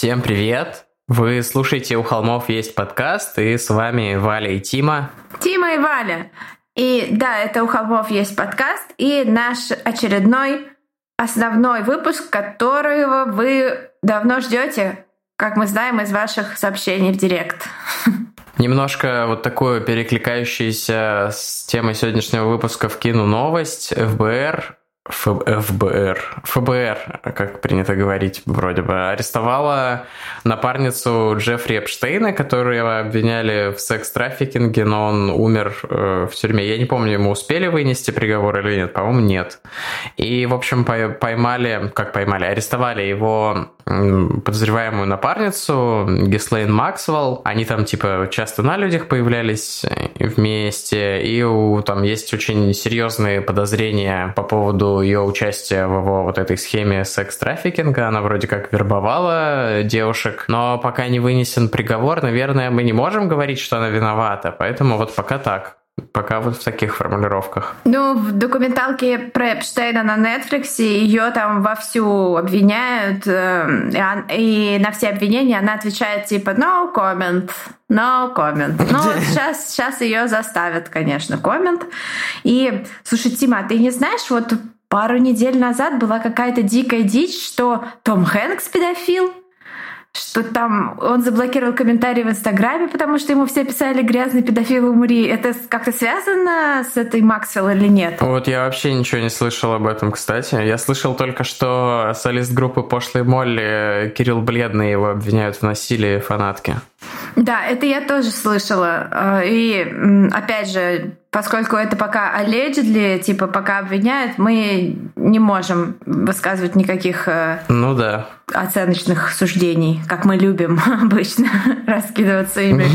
Всем привет! Вы слушаете «У холмов есть подкаст» и с вами Валя и Тима. Тима и Валя. И да, это «У холмов есть подкаст» и наш очередной основной выпуск, которого вы давно ждете, как мы знаем из ваших сообщений в Директ. Немножко вот такую перекликающуюся с темой сегодняшнего выпуска вкину новость. ФБР ФБР, ФБР, как принято говорить вроде бы, арестовала напарницу Джеффри Эпштейна, которую обвиняли в секс-трафикинге, но он умер э, в тюрьме. Я не помню, ему успели вынести приговор или нет, по-моему, нет. И, в общем, поймали, как поймали, арестовали его подозреваемую напарницу Гислейн Максвелл. Они там типа часто на людях появлялись э, вместе, и у, там есть очень серьезные подозрения по поводу ее участия в его вот этой схеме секс-трафикинга. Она вроде как вербовала девушек, но пока не вынесен приговор, наверное, мы не можем говорить, что она виновата, поэтому вот пока так. Пока вот в таких формулировках. Ну, в документалке про Эпштейна на Netflix ее там вовсю обвиняют, э, и на все обвинения она отвечает типа no comment, no comment. Ну, сейчас, сейчас ее заставят, конечно, коммент. И, слушай, Тима, а ты не знаешь, вот пару недель назад была какая-то дикая дичь, что Том Хэнкс педофил? Что там он заблокировал комментарии в Инстаграме, потому что ему все писали грязный педофил умри. Это как-то связано с этой Максвелл или нет? Вот я вообще ничего не слышал об этом, кстати. Я слышал только, что солист группы Пошлой Молли Кирилл Бледный его обвиняют в насилии фанатки. Да, это я тоже слышала. Э, и опять же, поскольку это пока allegedly, типа пока обвиняют, мы не можем высказывать никаких э, ну да. Оценочных суждений, как мы любим обычно раскидываться ими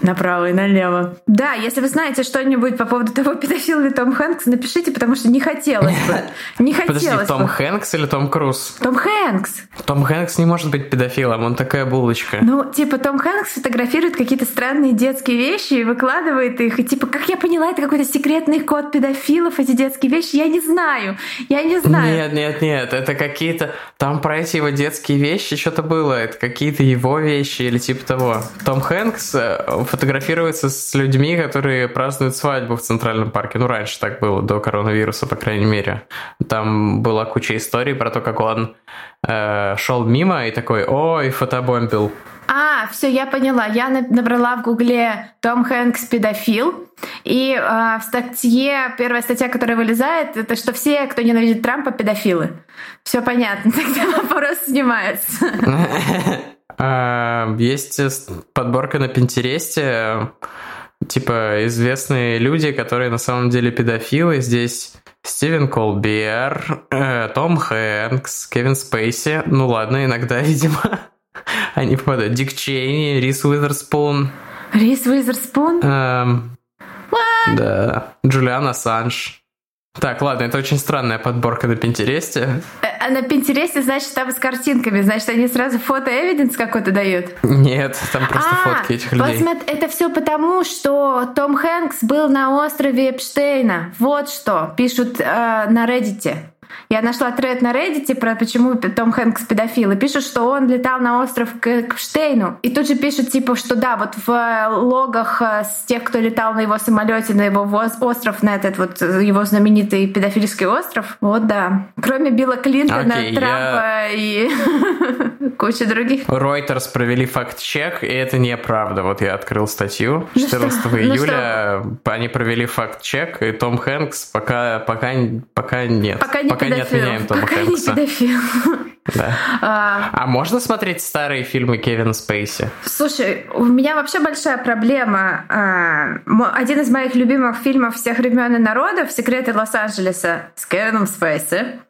направо и налево. Да, если вы знаете что-нибудь по поводу того, педофил ли Том Хэнкс, напишите, потому что не хотелось бы. Не хотелось Подожди, Том бы. Хэнкс или Том Круз? Том Хэнкс. Том Хэнкс не может быть педофилом, он такая булочка. Ну, типа, Том Хэнкс фотографирует какие-то странные детские вещи и выкладывает их, и типа, как я поняла, поняла, это какой-то секретный код педофилов, эти детские вещи. Я не знаю. Я не знаю. Нет, нет, нет. Это какие-то... Там про эти его детские вещи что-то было. Это какие-то его вещи или типа того. Том Хэнкс э, фотографируется с людьми, которые празднуют свадьбу в Центральном парке. Ну, раньше так было, до коронавируса, по крайней мере. Там была куча историй про то, как он э, шел мимо и такой, ой, фотобомбил. А, все, я поняла. Я набрала в Гугле Том Хэнкс педофил. И э, в статье, первая статья, которая вылезает, это что все, кто ненавидит Трампа, педофилы. Все понятно, тогда вопрос снимается. А, есть подборка на Пинтересте, типа известные люди, которые на самом деле педофилы. Здесь Стивен Колбер, э, Том Хэнкс, Кевин Спейси. Ну ладно, иногда, видимо. Они попадают. Дик Чейни, Рис Уизерспун. Рис Уизерспун? Эм, да. Джулиан Ассанж. Так, ладно, это очень странная подборка на Пинтересте. Э, а на Пинтересте, значит, там с картинками, значит, они сразу фото-эвиденс какой-то дают? Нет, там просто а, фотки этих людей. Вот это все потому, что Том Хэнкс был на острове Эпштейна. Вот что пишут э, на Reddit. Я нашла тред на Reddit про почему Том Хэнкс педофил, и пишут, что он летал на остров к Кпштейну. И тут же пишут, типа, что да, вот в логах э, с тех, кто летал на его самолете, на его остров, на этот вот э, его знаменитый педофильский остров. Вот да. Кроме Билла Клинтона, okay, Трампа я... и куча других. Reuters провели факт-чек, и это неправда. Вот я открыл статью 14 ну, ну июля. Ну они провели факт-чек, и Том Хэнкс пока, пока, пока нет. Пока не пока не отменяем Тома Пока Хэнкса. не педофил. Да. А, а можно смотреть старые фильмы Кевина Спейси? Слушай, у меня вообще большая проблема. А, один из моих любимых фильмов всех времен и народов «Секреты Лос-Анджелеса» с Кевином Спейси.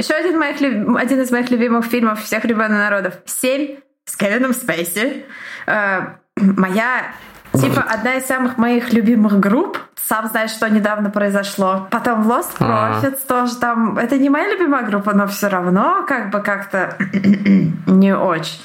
Еще один, моих, один из моих любимых фильмов всех времен и народов «Семь» с Кевином Спейси. А, моя Типа одна из самых моих любимых групп. Сам знаешь, что недавно произошло. Потом Lost Profits А-а-а. тоже там. Это не моя любимая группа, но все равно как бы как-то не очень.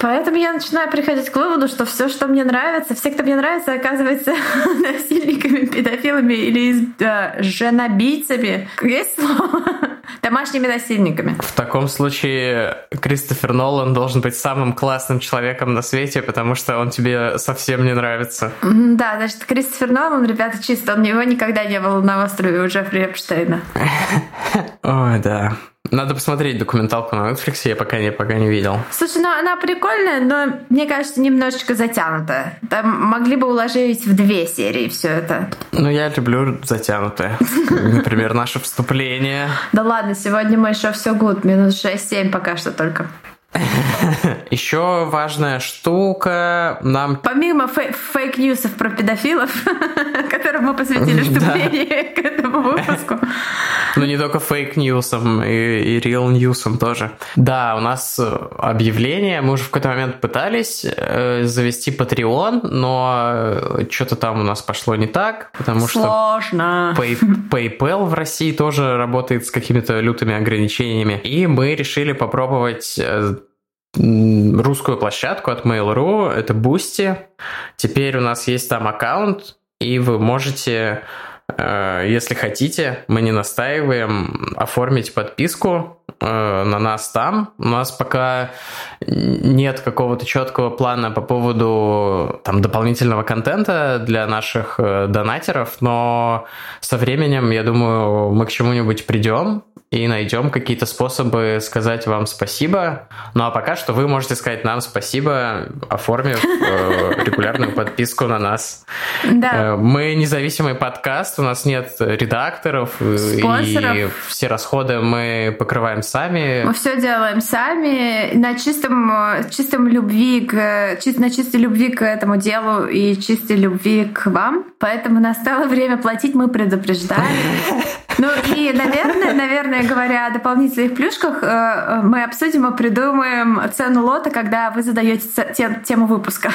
Поэтому я начинаю приходить к выводу, что все, что мне нравится, все, кто мне нравится, оказывается насильниками, педофилами или э, женобийцами. Есть слово? домашними насильниками. В таком случае Кристофер Нолан должен быть самым классным человеком на свете, потому что он тебе совсем не нравится. Да, значит, Кристофер Нолан, ребята, чисто, он его никогда не был на острове у Джеффри Эпштейна. Ой, да. Надо посмотреть документалку на Netflix, я пока не, пока не видел. Слушай, ну она прикольная, но мне кажется, немножечко затянутая. Там могли бы уложить в две серии все это. Ну, я люблю затянутое. Например, наше вступление. Да ладно, сегодня мы еще все good, минус 6-7 пока что только. Еще важная штука нам... Помимо fa- fake news ов про педофилов, которым мы посвятили вступление к этому выпуску. Ну, не только фейк-ньюсом, и, и real-ньюсом тоже. Да, у нас объявление. Мы уже в какой-то момент пытались э, завести Patreon, но что-то там у нас пошло не так, потому Сложно. что Pay- PayPal в России тоже работает с какими-то лютыми ограничениями. И мы решили попробовать э, русскую площадку от Mail.ru, это Boosty. Теперь у нас есть там аккаунт, и вы можете, э, если хотите, мы не настаиваем, оформить подписку на нас там. У нас пока нет какого-то четкого плана по поводу там, дополнительного контента для наших э, донатеров, но со временем, я думаю, мы к чему-нибудь придем и найдем какие-то способы сказать вам спасибо. Ну а пока что вы можете сказать нам спасибо, оформив э, регулярную подписку на нас. Да. Э, Мы независимый подкаст, у нас нет редакторов, э, Спонсоров. и все расходы мы покрываем сами. Мы все делаем сами на чистом, чистом любви к, на чистой любви к этому делу и чистой любви к вам. Поэтому настало время платить, мы предупреждали. Ну и, наверное, наверное, говоря о дополнительных плюшках, э, э, мы обсудим и придумаем цену лота, когда вы задаете тему выпуска.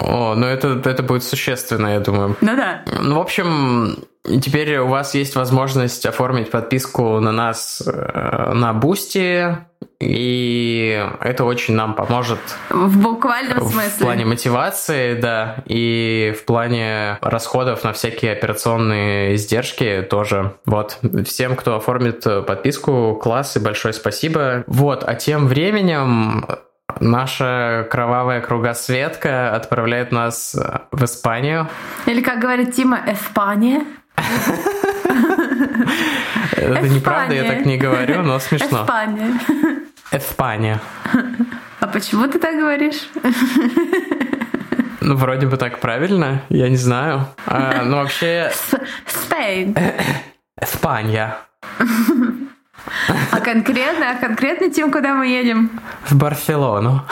О, ну это, это будет существенно, я думаю. Ну да. Ну, в общем, теперь у вас есть возможность оформить подписку на нас э, на Boosty, и это очень нам поможет В буквальном в смысле. плане мотивации, да, и в плане расходов на всякие операционные издержки тоже. Вот, всем, кто оформит подписку, класс и большое спасибо. Вот, а тем временем наша кровавая кругосветка отправляет нас в Испанию. Или, как говорит Тима, Эспания. Это неправда, я Испания. так не говорю, но смешно. Эспания. Испания. А почему ты так говоришь? Ну, вроде бы так правильно, я не знаю. А, ну, вообще, Spain. Испания. А конкретно, а конкретно, Тим, куда мы едем? В Барселону.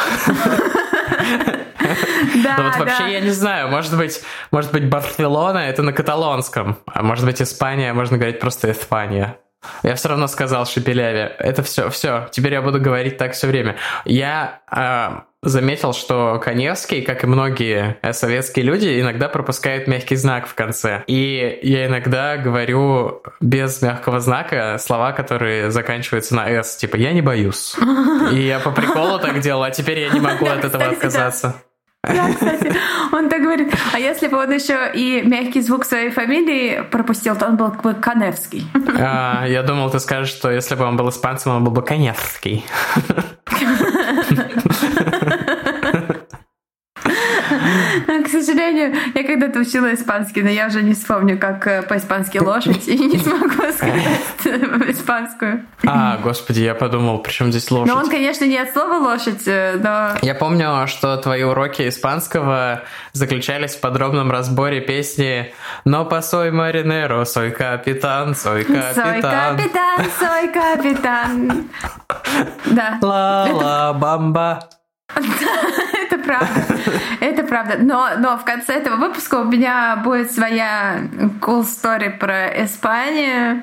Да, Ну вот да. вообще я не знаю, может быть, может быть Барселона это на каталонском, а может быть Испания, можно говорить просто Испания. Я все равно сказал Шепеляве. Это все, все. Теперь я буду говорить так все время. Я а, заметил, что Коневский, как и многие э, советские люди, иногда пропускает мягкий знак в конце. И я иногда говорю без мягкого знака слова, которые заканчиваются на «с», типа «я не боюсь». И я по приколу так делал, а теперь я не могу от этого отказаться. Да, кстати, он так говорит. А если бы он еще и мягкий звук своей фамилии пропустил, то он был бы Каневский. А, я думал, ты скажешь, что если бы он был испанцем, он был бы Коневский. К сожалению, я когда-то учила испанский, но я уже не вспомню, как э, по-испански лошадь, и не смогу сказать испанскую. А, господи, я подумал, при чем здесь лошадь? Но он, конечно, не от слова лошадь, э, но Я помню, что твои уроки испанского заключались в подробном разборе песни «Но посой маринеро, сой капитан, сой Сой капитан». капитан, сой капитан. Да. Ла-ла бамба. Это правда. Это правда. Но, но в конце этого выпуска у меня будет своя cool story про Испанию,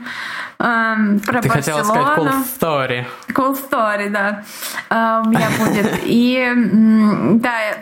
эм, про Ты хотела сказать Барселону. cool story. Cool story, да. А, у меня будет. И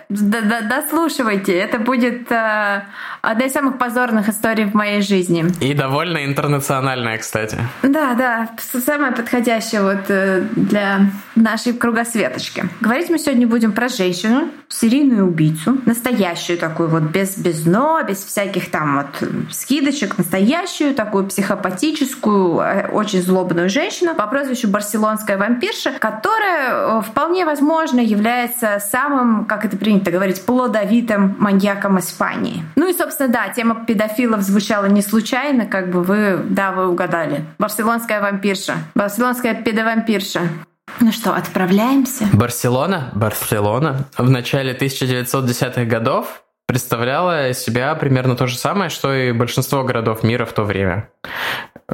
да, дослушивайте. Это будет э, одна из самых позорных историй в моей жизни. И довольно интернациональная, кстати. Да, да, с- самое подходящее вот э, для нашей кругосветочки. Говорить мы сегодня будем про женщину, серийную убийцу, настоящую такую вот, без, без но, без всяких там вот скидочек, настоящую такую психопатическую, э, очень злобную женщину по прозвищу Барселонская вампирша, которая э, вполне возможно является самым, как это принято говорить, плодовитым маньяком Испании. Ну и, собственно, да, тема педофилов звучала не случайно, как бы вы, да, вы угадали. Барселонская вампирша. Барселонская педовампирша. Ну что, отправляемся? Барселона, Барселона в начале 1910-х годов представляла себя примерно то же самое, что и большинство городов мира в то время.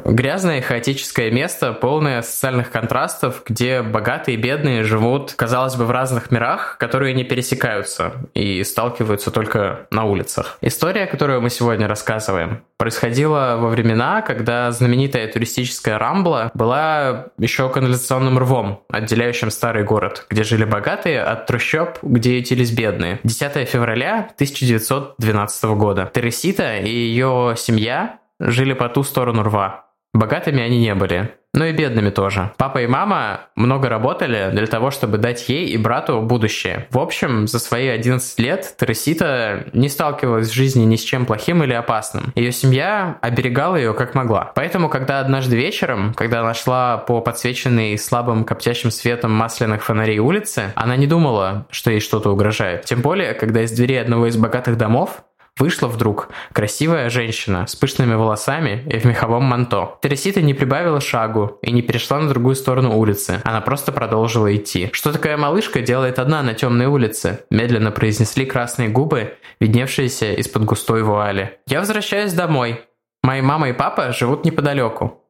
Грязное и хаотическое место, полное социальных контрастов, где богатые и бедные живут, казалось бы, в разных мирах, которые не пересекаются и сталкиваются только на улицах. История, которую мы сегодня рассказываем, происходила во времена, когда знаменитая туристическая Рамбла была еще канализационным рвом, отделяющим старый город, где жили богатые от трущоб, где ютились бедные. 10 февраля 1912 года. Тересита и ее семья жили по ту сторону рва. Богатыми они не были, но и бедными тоже. Папа и мама много работали для того, чтобы дать ей и брату будущее. В общем, за свои 11 лет Тересита не сталкивалась в жизни ни с чем плохим или опасным. Ее семья оберегала ее как могла. Поэтому, когда однажды вечером, когда она шла по подсвеченной слабым коптящим светом масляных фонарей улицы, она не думала, что ей что-то угрожает. Тем более, когда из двери одного из богатых домов Вышла вдруг красивая женщина с пышными волосами и в меховом манто. Тересита не прибавила шагу и не перешла на другую сторону улицы. Она просто продолжила идти. «Что такая малышка делает одна на темной улице?» Медленно произнесли красные губы, видневшиеся из-под густой вуали. «Я возвращаюсь домой. Мои мама и папа живут неподалеку».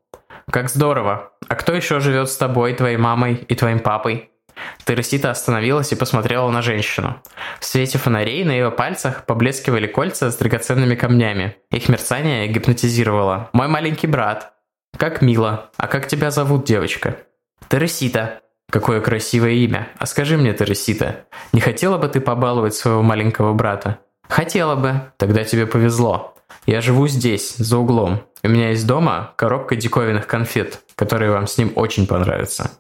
«Как здорово! А кто еще живет с тобой, твоей мамой и твоим папой?» Тересита остановилась и посмотрела на женщину. В свете фонарей на ее пальцах поблескивали кольца с драгоценными камнями. Их мерцание гипнотизировало. «Мой маленький брат». «Как мило. А как тебя зовут, девочка?» «Тересита». «Какое красивое имя. А скажи мне, Тересита, не хотела бы ты побаловать своего маленького брата?» «Хотела бы. Тогда тебе повезло. Я живу здесь, за углом. У меня есть дома коробка диковинных конфет, которые вам с ним очень понравятся».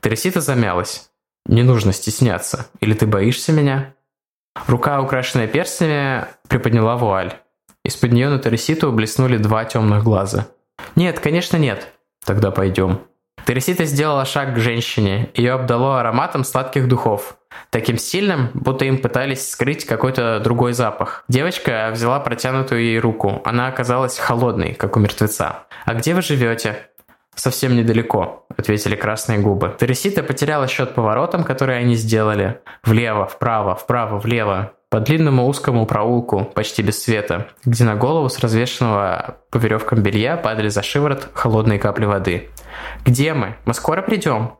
Тересита замялась. «Не нужно стесняться. Или ты боишься меня?» Рука, украшенная перстнями, приподняла вуаль. Из-под нее на Тереситу блеснули два темных глаза. «Нет, конечно нет». «Тогда пойдем». Тересита сделала шаг к женщине. Ее обдало ароматом сладких духов. Таким сильным, будто им пытались скрыть какой-то другой запах. Девочка взяла протянутую ей руку. Она оказалась холодной, как у мертвеца. «А где вы живете?» «Совсем недалеко», — ответили красные губы. Тересита потеряла счет поворотам, которые они сделали. Влево, вправо, вправо, влево. По длинному узкому проулку, почти без света, где на голову с развешенного по веревкам белья падали за шиворот холодные капли воды. «Где мы? Мы скоро придем?»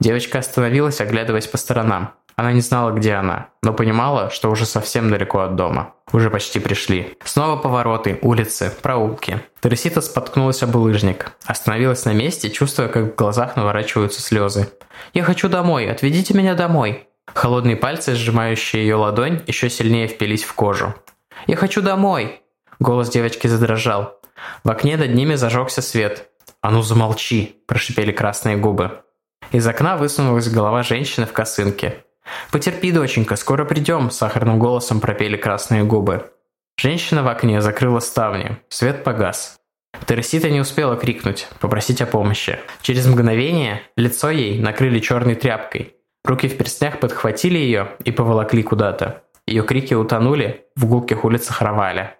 Девочка остановилась, оглядываясь по сторонам. Она не знала, где она, но понимала, что уже совсем далеко от дома. Уже почти пришли. Снова повороты, улицы, проулки. Тересита споткнулась об улыжник. Остановилась на месте, чувствуя, как в глазах наворачиваются слезы. «Я хочу домой! Отведите меня домой!» Холодные пальцы, сжимающие ее ладонь, еще сильнее впились в кожу. «Я хочу домой!» Голос девочки задрожал. В окне над ними зажегся свет. «А ну замолчи!» – прошипели красные губы. Из окна высунулась голова женщины в косынке. «Потерпи, доченька, скоро придем», – сахарным голосом пропели красные губы. Женщина в окне закрыла ставни, свет погас. Тересита не успела крикнуть, попросить о помощи. Через мгновение лицо ей накрыли черной тряпкой. Руки в перстнях подхватили ее и поволокли куда-то. Ее крики утонули в гулких улицах Раваля.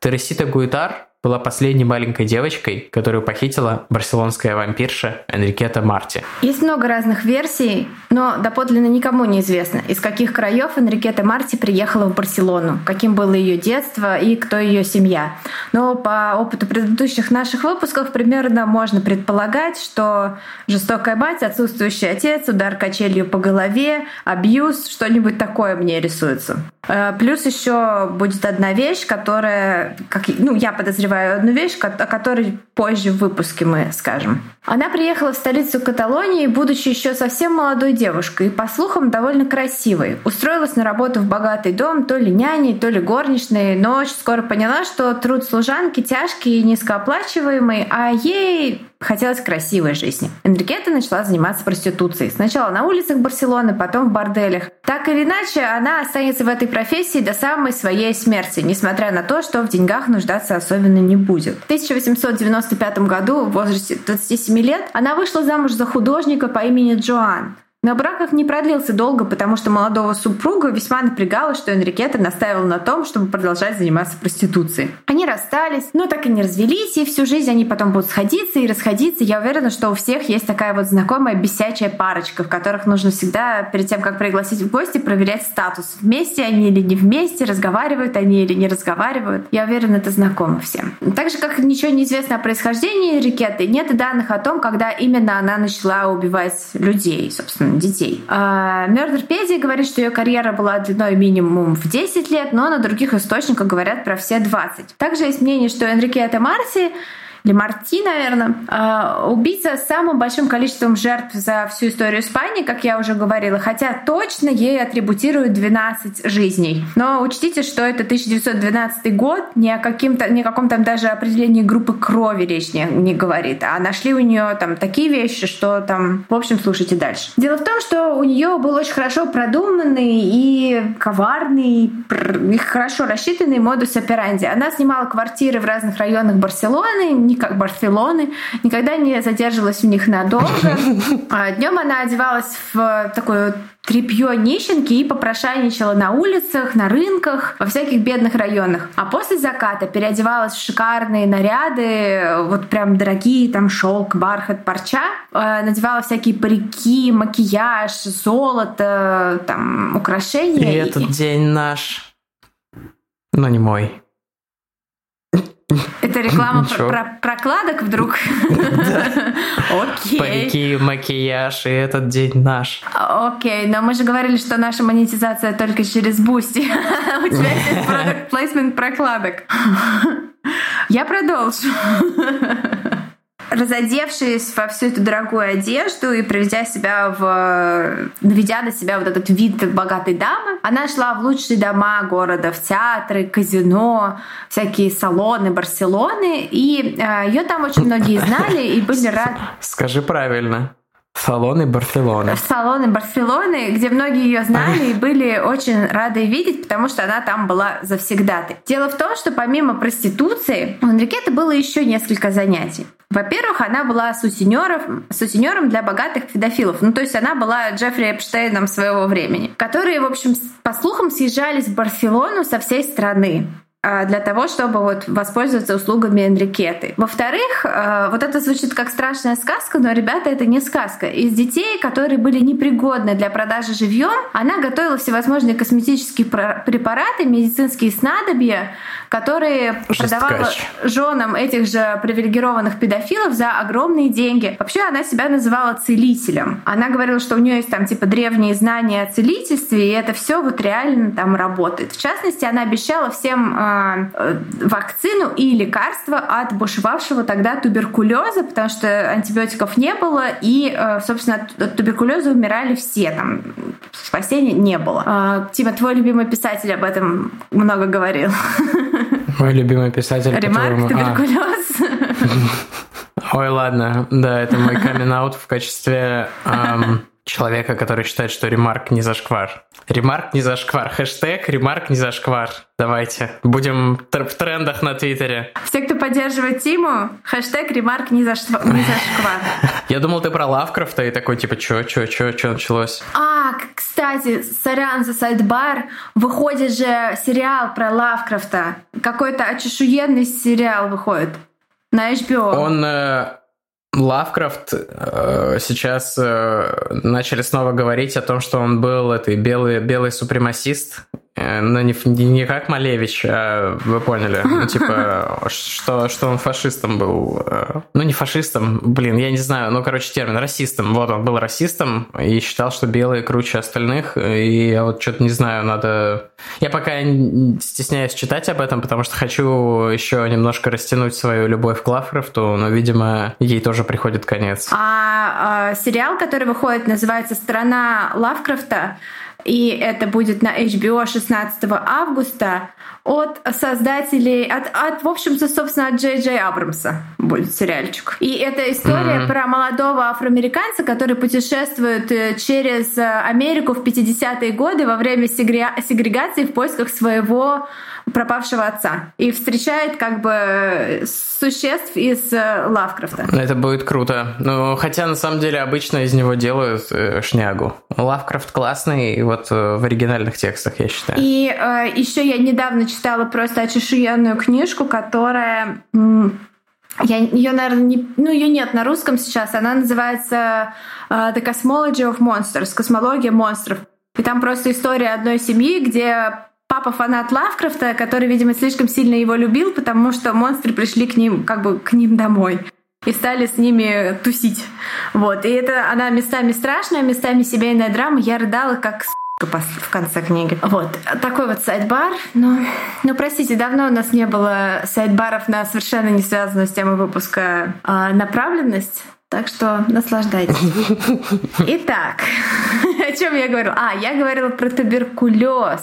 Тересита Гуитар была последней маленькой девочкой, которую похитила барселонская вампирша Энрикета Марти. Есть много разных версий, но доподлинно никому не известно, из каких краев Энрикета Марти приехала в Барселону, каким было ее детство и кто ее семья. Но по опыту предыдущих наших выпусков примерно можно предполагать, что жестокая мать, отсутствующий отец, удар качелью по голове, абьюз, что-нибудь такое мне рисуется. Э, плюс еще будет одна вещь, которая, как, ну, я подозреваю одну вещь, о которой позже в выпуске мы скажем. Она приехала в столицу Каталонии, будучи еще совсем молодой девушкой и, по слухам, довольно красивой. Устроилась на работу в богатый дом, то ли няней, то ли горничной, но очень скоро поняла, что труд служанки тяжкий и низкооплачиваемый, а ей хотелось красивой жизни. Энрикета начала заниматься проституцией. Сначала на улицах Барселоны, потом в борделях. Так или иначе, она останется в этой профессии до самой своей смерти, несмотря на то, что в деньгах нуждаться особенно не будет. В 1895 году, в возрасте 27 лет, она вышла замуж за художника по имени Джоан. Но брак их не продлился долго, потому что молодого супруга весьма напрягало, что Энрикета настаивал на том, чтобы продолжать заниматься проституцией. Они расстались, но так и не развелись, и всю жизнь они потом будут сходиться и расходиться. Я уверена, что у всех есть такая вот знакомая бесячая парочка, в которых нужно всегда, перед тем, как пригласить в гости, проверять статус. Вместе они или не вместе, разговаривают они или не разговаривают. Я уверена, это знакомо всем. Так же, как ничего не известно о происхождении Энрикеты, нет данных о том, когда именно она начала убивать людей, собственно детей. Мёрдерпедия говорит, что ее карьера была длиной минимум в 10 лет, но на других источниках говорят про все 20. Также есть мнение, что Энрикета Марси или Марти, наверное, а, убийца с самым большим количеством жертв за всю историю Испании, как я уже говорила, хотя точно ей атрибутируют 12 жизней. Но учтите, что это 1912 год, ни о, каким-то, ни о каком там даже определении группы крови речь не, не говорит, а нашли у нее там такие вещи, что там, в общем, слушайте дальше. Дело в том, что у нее был очень хорошо продуманный и коварный, и хорошо рассчитанный модус операнди. Она снимала квартиры в разных районах Барселоны, не как Барселоны, никогда не задерживалась в них надолго. А днем она одевалась в такую тряпье нищенки и попрошайничала на улицах, на рынках, во всяких бедных районах. А после заката переодевалась в шикарные наряды, вот прям дорогие, там шелк, бархат, парча, э, надевала всякие парики, макияж, золото, там украшения. И этот день наш, но не мой. Это реклама про, про прокладок вдруг? Окей. Парики, макияж, и этот день наш. Окей, но мы же говорили, что наша монетизация только через Boosty. У тебя есть product placement прокладок. Я продолжу разодевшись во всю эту дорогую одежду и приведя себя в... наведя на себя вот этот вид богатой дамы, она шла в лучшие дома города, в театры, казино, всякие салоны Барселоны, и э, ее там очень многие знали и были рады. Скажи правильно. Салоны Барселоны. Салоны Барселоны, где многие ее знали и были очень рады видеть, потому что она там была завсегдатой. Дело в том, что помимо проституции у Энрикеты было еще несколько занятий. Во-первых, она была сутенером, сутенером для богатых педофилов. Ну, то есть она была Джеффри Эпштейном своего времени, которые, в общем, по слухам, съезжались в Барселону со всей страны. А, для того, чтобы вот воспользоваться услугами Энрикеты. Во-вторых, а, вот это звучит как страшная сказка, но, ребята, это не сказка. Из детей, которые были непригодны для продажи живьем, она готовила всевозможные косметические препараты, медицинские снадобья, которые продавала женам этих же привилегированных педофилов за огромные деньги. Вообще она себя называла целителем. Она говорила, что у нее есть там типа древние знания о целительстве, и это все вот реально там работает. В частности, она обещала всем а, Э, вакцину и лекарство от бушевавшего тогда туберкулеза, потому что антибиотиков не было, и, э, собственно, от туберкулеза умирали все, там спасения не было. А, Тима, твой любимый писатель об этом много говорил. Мой любимый писатель, Ремарк, которому... туберкулез. А. Ой, ладно, да, это мой камин в качестве эм, человека, который считает, что ремарк не зашквар. Ремарк не зашквар. Хэштег ремарк не зашквар. Давайте. Будем в трендах на Твиттере. Все, кто поддерживает Тиму, хэштег ремарк не, зашквар. Не зашквар. Я думал, ты про Лавкрафта и такой, типа, чё, чё, чё, чё началось? А, кстати, сорян за сайдбар. Выходит же сериал про Лавкрафта. Какой-то очешуенный сериал выходит на HBO. Он э, Лавкрафт э, сейчас э, начали снова говорить о том, что он был этой белый, белый супремасист, но не, не как Малевич, а вы поняли. Ну, типа, что, что он фашистом был. Э, ну, не фашистом, блин, я не знаю, ну, короче, термин, расистом. Вот, он был расистом и считал, что белые круче остальных. И я вот что-то не знаю, надо... Я пока стесняюсь читать об этом, потому что хочу еще немножко растянуть свою любовь к Лавкрафту, но, видимо, ей тоже приходит конец. А, а сериал, который выходит, называется «Страна Лавкрафта», и это будет на HBO 16 августа от создателей, от, от в общем-то, собственно, от Джей Джей Абрамса будет сериальчик. И это история mm-hmm. про молодого афроамериканца, который путешествует э, через э, Америку в 50-е годы во время сегрегации в поисках своего пропавшего отца и встречает как бы существ из э, Лавкрафта. Это будет круто. Ну, хотя на самом деле обычно из него делают э, шнягу. Лавкрафт классный, вот э, в оригинальных текстах, я считаю. И э, еще я недавно читала просто очешуенную книжку, которая я ее, наверное, не, ну ее нет на русском сейчас. Она называется uh, The Cosmology of Monsters, космология монстров. И там просто история одной семьи, где папа фанат Лавкрафта, который, видимо, слишком сильно его любил, потому что монстры пришли к ним, как бы к ним домой и стали с ними тусить. Вот. И это она местами страшная, местами семейная драма. Я рыдала как в конце книги. Вот. Такой вот сайт-бар. Ну, ну, простите, давно у нас не было сайт-баров на совершенно не связанную с темой выпуска а, направленность. Так что наслаждайтесь. Итак, о чем я говорила? А, я говорила про туберкулез.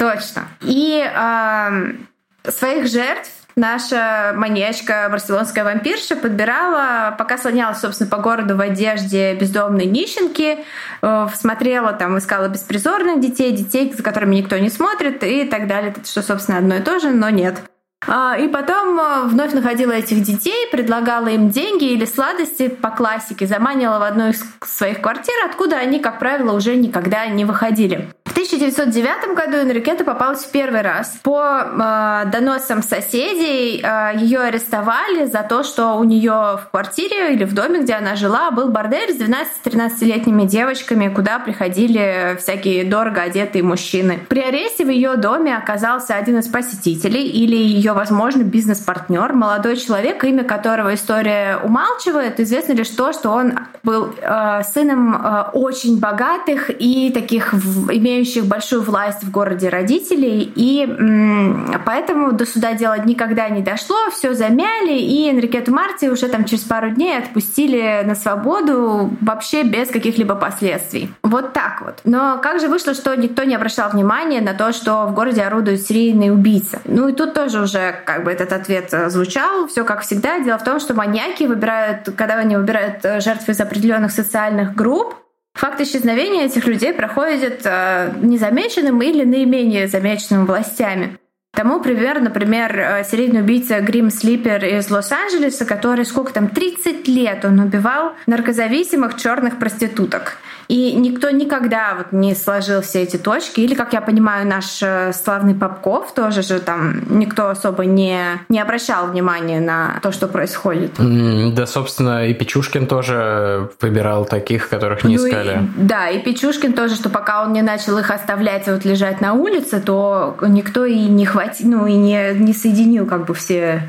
Точно. И э, своих жертв наша маньячка, барселонская вампирша, подбирала, пока слонялась, собственно, по городу в одежде бездомной нищенки, э, смотрела там, искала беспризорных детей, детей, за которыми никто не смотрит и так далее. Что, собственно, одно и то же, но нет. А, и потом э, вновь находила этих детей, предлагала им деньги или сладости по классике, заманивала в одну из своих квартир, откуда они, как правило, уже никогда не выходили. В 1909 году Энрикета попалась в первый раз. По э, доносам соседей э, ее арестовали за то, что у нее в квартире или в доме, где она жила, был бордель с 12-13-летними девочками, куда приходили всякие дорого одетые мужчины. При аресте в ее доме оказался один из посетителей или ее ее, возможно, бизнес-партнер, молодой человек, имя которого история умалчивает. Известно лишь то, что он был э, сыном э, очень богатых и таких в, имеющих большую власть в городе родителей. И м, поэтому до суда дело никогда не дошло, все замяли, и Энрикету Марти уже там через пару дней отпустили на свободу вообще без каких-либо последствий. Вот так вот. Но как же вышло, что никто не обращал внимания на то, что в городе орудует серийный убийца? Ну и тут тоже уже уже как бы этот ответ э, звучал. Все как всегда. Дело в том, что маньяки выбирают, когда они выбирают э, жертв из определенных социальных групп, Факт исчезновения этих людей проходит э, незамеченным или наименее замеченным властями. Тому пример, например, серийный убийца Грим Слипер из Лос-Анджелеса, который сколько там, 30 лет он убивал наркозависимых черных проституток. И никто никогда вот не сложил все эти точки. Или, как я понимаю, наш э, славный Попков тоже же там никто особо не, не обращал внимания на то, что происходит. Да, собственно, и Печушкин тоже выбирал таких, которых не ну искали. И, да, и Печушкин тоже, что пока он не начал их оставлять вот лежать на улице, то никто и не хватил, ну и не, не соединил как бы все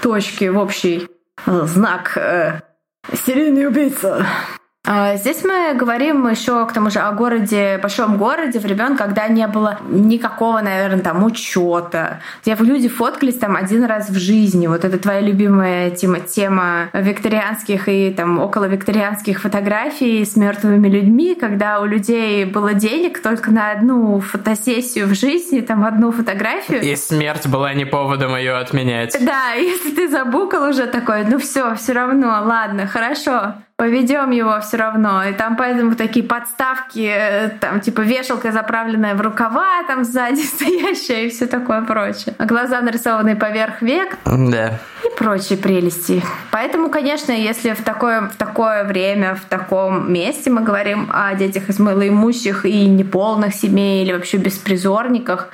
точки в общий э, знак э, серийный убийца. А, здесь мы говорим еще к тому же о городе, большом городе времен, когда не было никакого, наверное, там учета, где люди фоткались там один раз в жизни. Вот это твоя любимая тема, тема викторианских и там около викторианских фотографий с мертвыми людьми, когда у людей было денег только на одну фотосессию в жизни, там одну фотографию. И смерть была не поводом ее отменять. Да, если ты забукал уже такой, ну все, все равно, ладно, хорошо поведем его все равно. И там поэтому такие подставки, э, там типа вешалка заправленная в рукава, там сзади стоящая и все такое прочее. А глаза нарисованные поверх век. Да. И прочие прелести. Поэтому, конечно, если в такое, в такое время, в таком месте мы говорим о детях из малоимущих и неполных семей или вообще беспризорниках,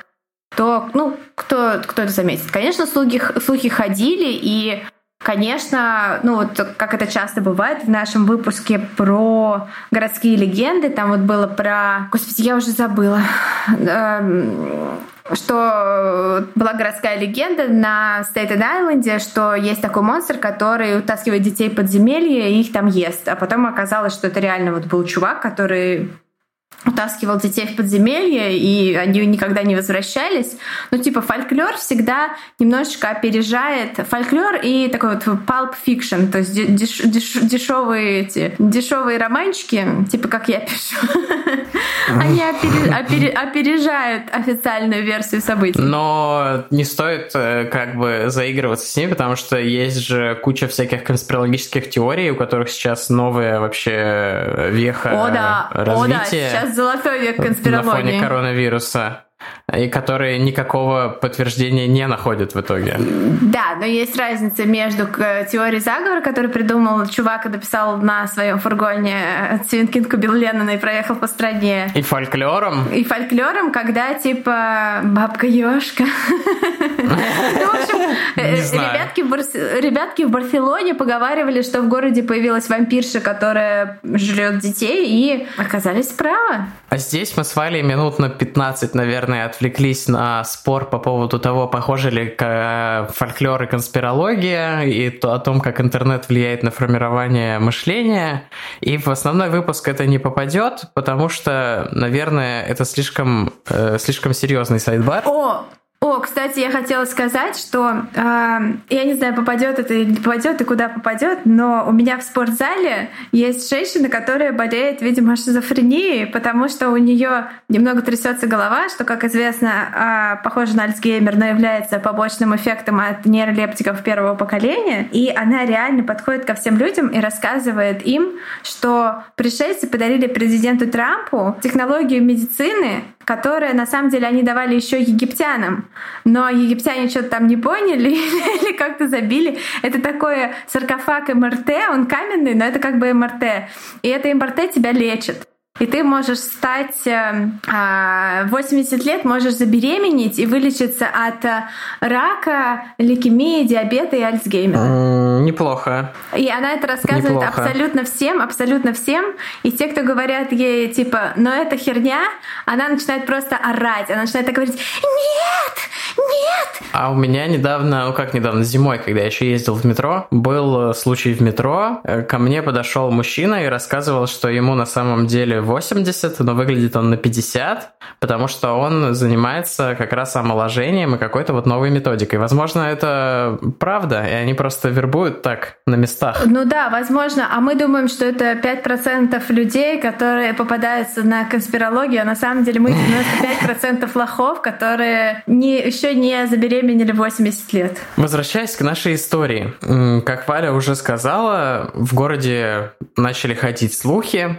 то, ну, кто, кто это заметит? Конечно, слухи, слухи ходили, и Конечно, ну вот как это часто бывает в нашем выпуске про городские легенды, там вот было про... Господи, я уже забыла эм, что была городская легенда на Стейтен-Айленде, что есть такой монстр, который утаскивает детей подземелья и их там ест. А потом оказалось, что это реально вот был чувак, который утаскивал детей в подземелье, и они никогда не возвращались. Ну, типа, фольклор всегда немножечко опережает фольклор и такой вот pulp fiction, то есть деш, деш, дешевые эти, дешевые романчики, типа, как я пишу. Они опережают официальную версию событий. Но не стоит э, как бы заигрываться с ней, потому что есть же куча всяких конспирологических теорий, у которых сейчас новая вообще веха развития. Сейчас золотой век конспирологии. На фоне коронавируса и которые никакого подтверждения не находят в итоге. Да, но есть разница между теорией заговора, который придумал чувак и написал на своем фургоне Стивен убил Леннона и проехал по стране. И фольклором. И фольклором, когда типа бабка Ёшка. Ну, в общем, э, ребятки в Барселоне поговаривали, что в городе появилась вампирша, которая жрет детей, и оказались правы. А здесь мы с Валей минут на 15, наверное, отвлеклись на спор по поводу того, похожи ли фольклор и конспирология, и то, о том, как интернет влияет на формирование мышления. И в основной выпуск это не попадет, потому что, наверное, это слишком, э, слишком серьезный сайдбар. О, о, кстати, я хотела сказать, что э, я не знаю, попадет это или не попадет, и куда попадет, но у меня в спортзале есть женщина, которая болеет, видимо, шизофренией, потому что у нее немного трясется голова, что, как известно, э, похоже на Альцгеймер, но является побочным эффектом от нейролептиков первого поколения. И она реально подходит ко всем людям и рассказывает им, что пришельцы подарили президенту Трампу технологию медицины, которые на самом деле они давали еще египтянам. Но египтяне что-то там не поняли или как-то забили. Это такой саркофаг МРТ, он каменный, но это как бы МРТ. И это МРТ тебя лечит. И ты можешь стать 80 э, а, лет, можешь забеременеть и вылечиться от э, рака, лейкемии, диабета и Альцгеймера. Неплохо. И она это рассказывает Неплохо. абсолютно всем, абсолютно всем. И те, кто говорят ей, типа, но это херня, она начинает просто орать. Она начинает так говорить, нет, нет! А у меня недавно, ну как недавно, зимой, когда я еще ездил в метро, был случай в метро. Э, ко мне подошел мужчина и рассказывал, что ему на самом деле 80, но выглядит он на 50, потому что он занимается как раз омоложением и какой-то вот новой методикой. Возможно, это правда, и они просто вербуют так на местах. Ну да, возможно. А мы думаем, что это 5% людей, которые попадаются на конспирологию, а на самом деле мы 95% лохов, которые не, еще не забеременели 80 лет. Возвращаясь к нашей истории. Как Валя уже сказала, в городе начали ходить слухи,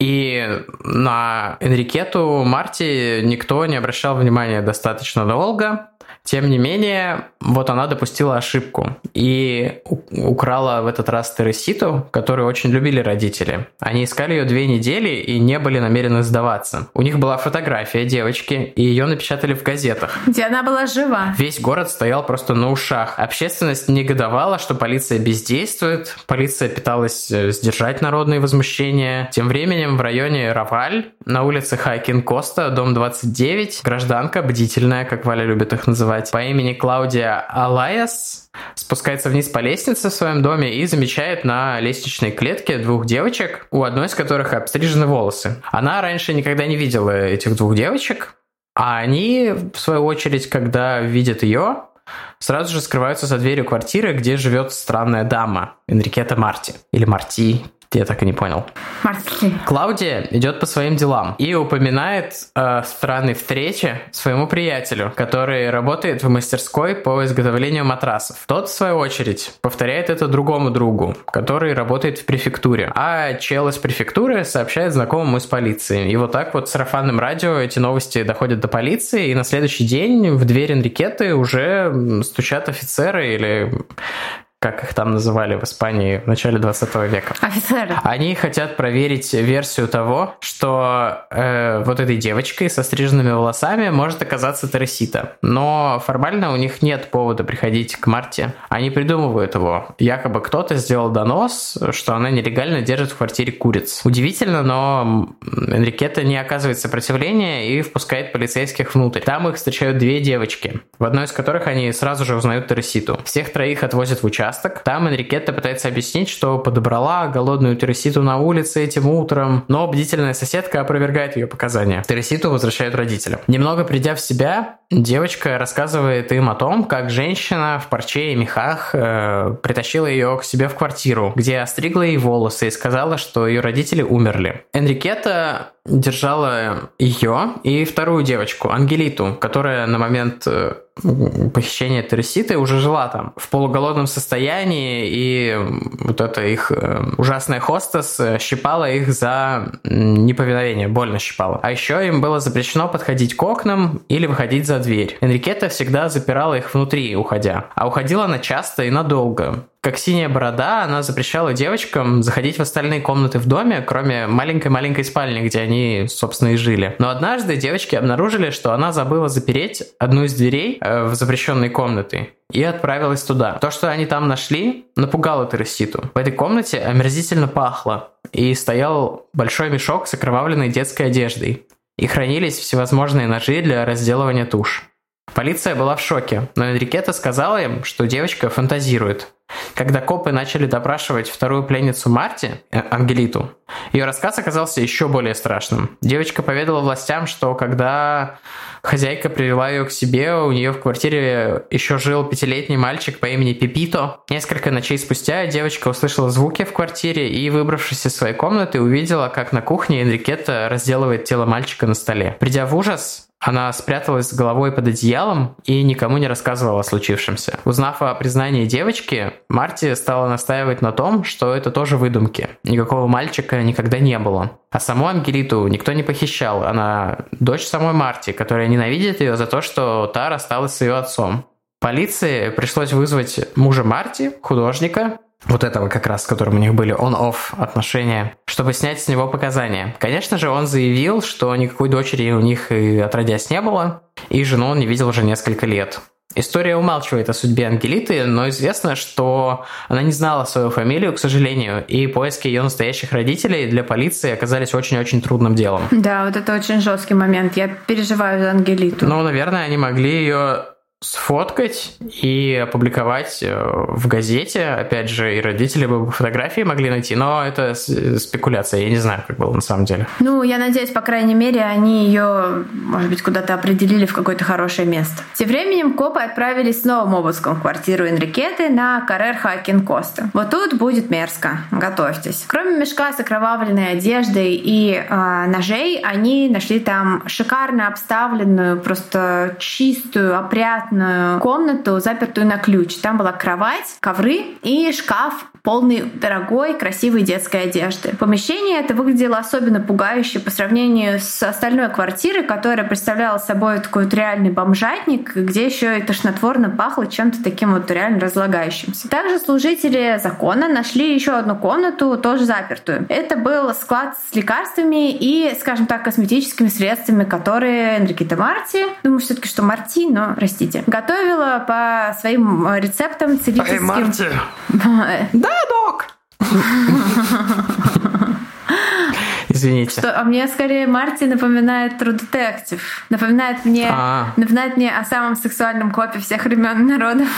и на Энрикету Марти никто не обращал внимания достаточно долго. Тем не менее, вот она допустила ошибку и украла в этот раз Тереситу, которую очень любили родители. Они искали ее две недели и не были намерены сдаваться. У них была фотография девочки, и ее напечатали в газетах. Где она была жива. Весь город стоял просто на ушах. Общественность негодовала, что полиция бездействует. Полиция пыталась э, сдержать народные возмущения. Тем временем в районе Раваль, на улице Хайкин Коста, дом 29, гражданка, бдительная, как Валя любит их называть, назвать, по имени Клаудия Алаяс, спускается вниз по лестнице в своем доме и замечает на лестничной клетке двух девочек, у одной из которых обстрижены волосы. Она раньше никогда не видела этих двух девочек, а они, в свою очередь, когда видят ее, сразу же скрываются за дверью квартиры, где живет странная дама Энрикета Марти. Или Марти, я так и не понял. Марти. Клаудия идет по своим делам и упоминает э, странной встрече своему приятелю, который работает в мастерской по изготовлению матрасов. Тот, в свою очередь, повторяет это другому другу, который работает в префектуре. А чел из префектуры сообщает знакомому из полиции. И вот так вот сарафанным радио эти новости доходят до полиции, и на следующий день в дверь Энрикеты уже стучат офицеры или как их там называли в Испании в начале 20 века. Офицеры. Они хотят проверить версию того, что э, вот этой девочкой со стриженными волосами может оказаться Тересита. Но формально у них нет повода приходить к Марте. Они придумывают его. Якобы кто-то сделал донос, что она нелегально держит в квартире куриц. Удивительно, но Энрикета не оказывает сопротивления и впускает полицейских внутрь. Там их встречают две девочки, в одной из которых они сразу же узнают Тереситу. Всех троих отвозят в участок участок. Там Энрикетта пытается объяснить, что подобрала голодную Тереситу на улице этим утром, но бдительная соседка опровергает ее показания. Тереситу возвращают родителям. Немного придя в себя, девочка рассказывает им о том, как женщина в парче и мехах э, притащила ее к себе в квартиру, где остригла ей волосы и сказала, что ее родители умерли. Энрикетта держала ее и вторую девочку, Ангелиту, которая на момент э, похищения Тереситы уже жила там в полуголодном состоянии, и вот эта их э, ужасная хостес э, щипала их за неповиновение, больно щипала. А еще им было запрещено подходить к окнам или выходить за дверь. Энрикета всегда запирала их внутри, уходя. А уходила она часто и надолго. Как синяя борода, она запрещала девочкам заходить в остальные комнаты в доме, кроме маленькой-маленькой спальни, где они, собственно, и жили. Но однажды девочки обнаружили, что она забыла запереть одну из дверей э, в запрещенной комнаты и отправилась туда. То, что они там нашли, напугало Тереситу. В этой комнате омерзительно пахло, и стоял большой мешок с окровавленной детской одеждой. И хранились всевозможные ножи для разделывания туш. Полиция была в шоке, но Энрикета сказала им, что девочка фантазирует. Когда копы начали допрашивать вторую пленницу Марти, э, Ангелиту, ее рассказ оказался еще более страшным. Девочка поведала властям, что когда хозяйка привела ее к себе, у нее в квартире еще жил пятилетний мальчик по имени Пипито. Несколько ночей спустя девочка услышала звуки в квартире и, выбравшись из своей комнаты, увидела, как на кухне Энрикета разделывает тело мальчика на столе. Придя в ужас, она спряталась с головой под одеялом и никому не рассказывала о случившемся. Узнав о признании девочки, Марти стала настаивать на том, что это тоже выдумки. Никакого мальчика никогда не было. А саму Ангелиту никто не похищал. Она дочь самой Марти, которая ненавидит ее за то, что та рассталась с ее отцом. Полиции пришлось вызвать мужа Марти, художника, вот этого как раз, с которым у них были он-офф отношения, чтобы снять с него показания. Конечно же, он заявил, что никакой дочери у них и отродясь не было, и жену он не видел уже несколько лет. История умалчивает о судьбе Ангелиты, но известно, что она не знала свою фамилию, к сожалению, и поиски ее настоящих родителей для полиции оказались очень-очень трудным делом. Да, вот это очень жесткий момент. Я переживаю за Ангелиту. Ну, наверное, они могли ее сфоткать и опубликовать э, в газете. Опять же, и родители бы фотографии могли найти, но это спекуляция. Я не знаю, как было на самом деле. Ну, я надеюсь, по крайней мере, они ее, может быть, куда-то определили в какое-то хорошее место. Тем временем копы отправились с новым обыском в квартиру Энрикеты на Каррер Хакин Коста. Вот тут будет мерзко. Готовьтесь. Кроме мешка с окровавленной одеждой и э, ножей, они нашли там шикарно обставленную, просто чистую, опрятную аккуратную комнату, запертую на ключ. Там была кровать, ковры и шкаф полный дорогой, красивой детской одежды. Помещение это выглядело особенно пугающе по сравнению с остальной квартирой, которая представляла собой такой вот реальный бомжатник, где еще и тошнотворно пахло чем-то таким вот реально разлагающимся. Также служители закона нашли еще одну комнату, тоже запертую. Это был склад с лекарствами и, скажем так, косметическими средствами, которые Энрикита Марти, думаю все-таки, что Марти, но простите, готовила по своим рецептам целительским. Эй, Марти! Да, док! Извините. Что, а мне скорее Марти напоминает True Detective. Напоминает мне, а. напоминает мне о самом сексуальном копе всех времен народов.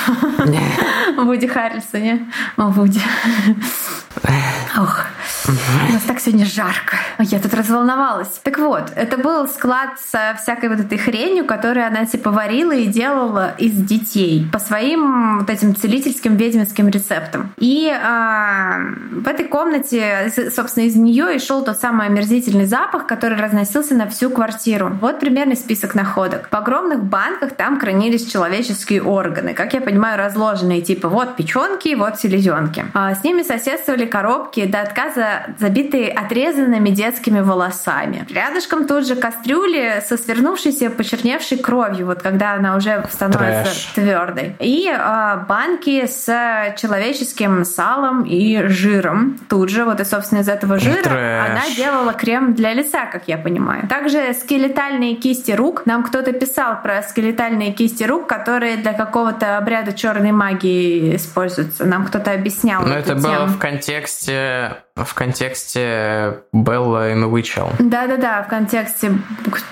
Вуди Харрельсоне. О, Вуди. Ох, у нас так сегодня жарко. Я тут разволновалась. Так вот, это был склад со всякой вот этой хренью, которую она типа варила и делала из детей по своим вот этим целительским ведьминским рецептам. И а, в этой комнате, собственно, из нее и шел тот самый омерзительный запах, который разносился на всю квартиру. Вот примерный список находок. В огромных банках там хранились человеческие органы, как я понимаю, разложенные, типа вот печенки, вот селезенки. А с ними соседствовали коробки до отказа, забитые отрезанными детскими волосами. Рядышком тут же кастрюли со свернувшейся, почерневшей кровью, вот когда она уже становится твердой. И э, банки с человеческим салом и жиром. Тут же, вот и, собственно, из этого жира Трэш. она делала крем для лица, как я понимаю. Также скелетальные кисти рук. Нам кто-то писал про скелетальные кисти рук, которые для какого-то обряда черной магии используются. Нам кто-то объяснял. Но это тему. было в контексте в контексте Беллы и Уичел. Да-да-да, в контексте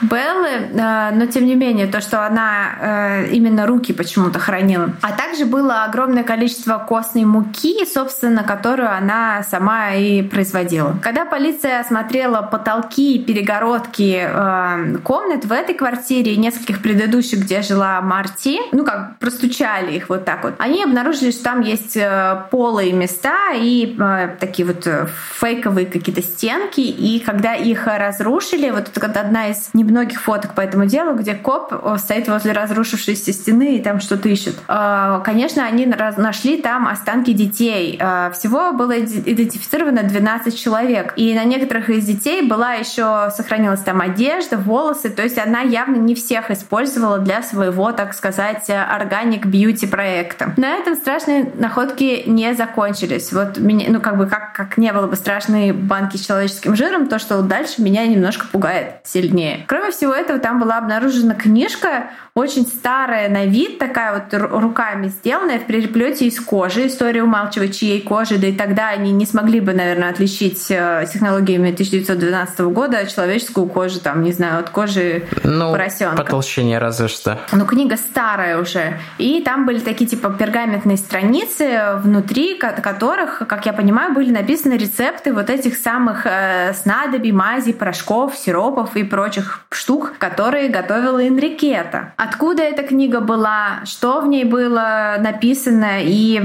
Беллы, э, но тем не менее, то, что она э, именно руки почему-то хранила. А также было огромное количество костной муки, собственно, которую она сама и производила. Когда полиция осмотрела потолки и перегородки э, комнат в этой квартире и нескольких предыдущих, где жила Марти, ну как, простучали их вот так вот, они обнаружили, что там есть полые места и такие вот фейковые какие-то стенки, и когда их разрушили, вот это одна из немногих фоток по этому делу, где коп стоит возле разрушившейся стены и там что-то ищет. А, конечно, они нашли там останки детей. А, всего было идентифицировано 12 человек. И на некоторых из детей была еще сохранилась там одежда, волосы. То есть она явно не всех использовала для своего, так сказать, органик бьюти проекта. На этом страшные находки не закончились. Вот меня, ну как бы как, как не было бы страшной банки с человеческим жиром, то, что дальше меня немножко пугает сильнее. Кроме всего этого, там была обнаружена книжка очень старая на вид, такая вот руками сделанная в переплете из кожи. История умалчивает, чьей кожи, да и тогда они не смогли бы, наверное, отличить э, технологиями 1912 года человеческую кожу, там, не знаю, от кожи ну, поросенка. по толщине разве что. Ну, книга старая уже. И там были такие, типа, пергаментные страницы, внутри которых, как я понимаю, были написаны рецепты вот этих самых э, снадобий, мазей, порошков, сиропов и прочих штук, которые готовила Энрикета. А откуда эта книга была, что в ней было написано и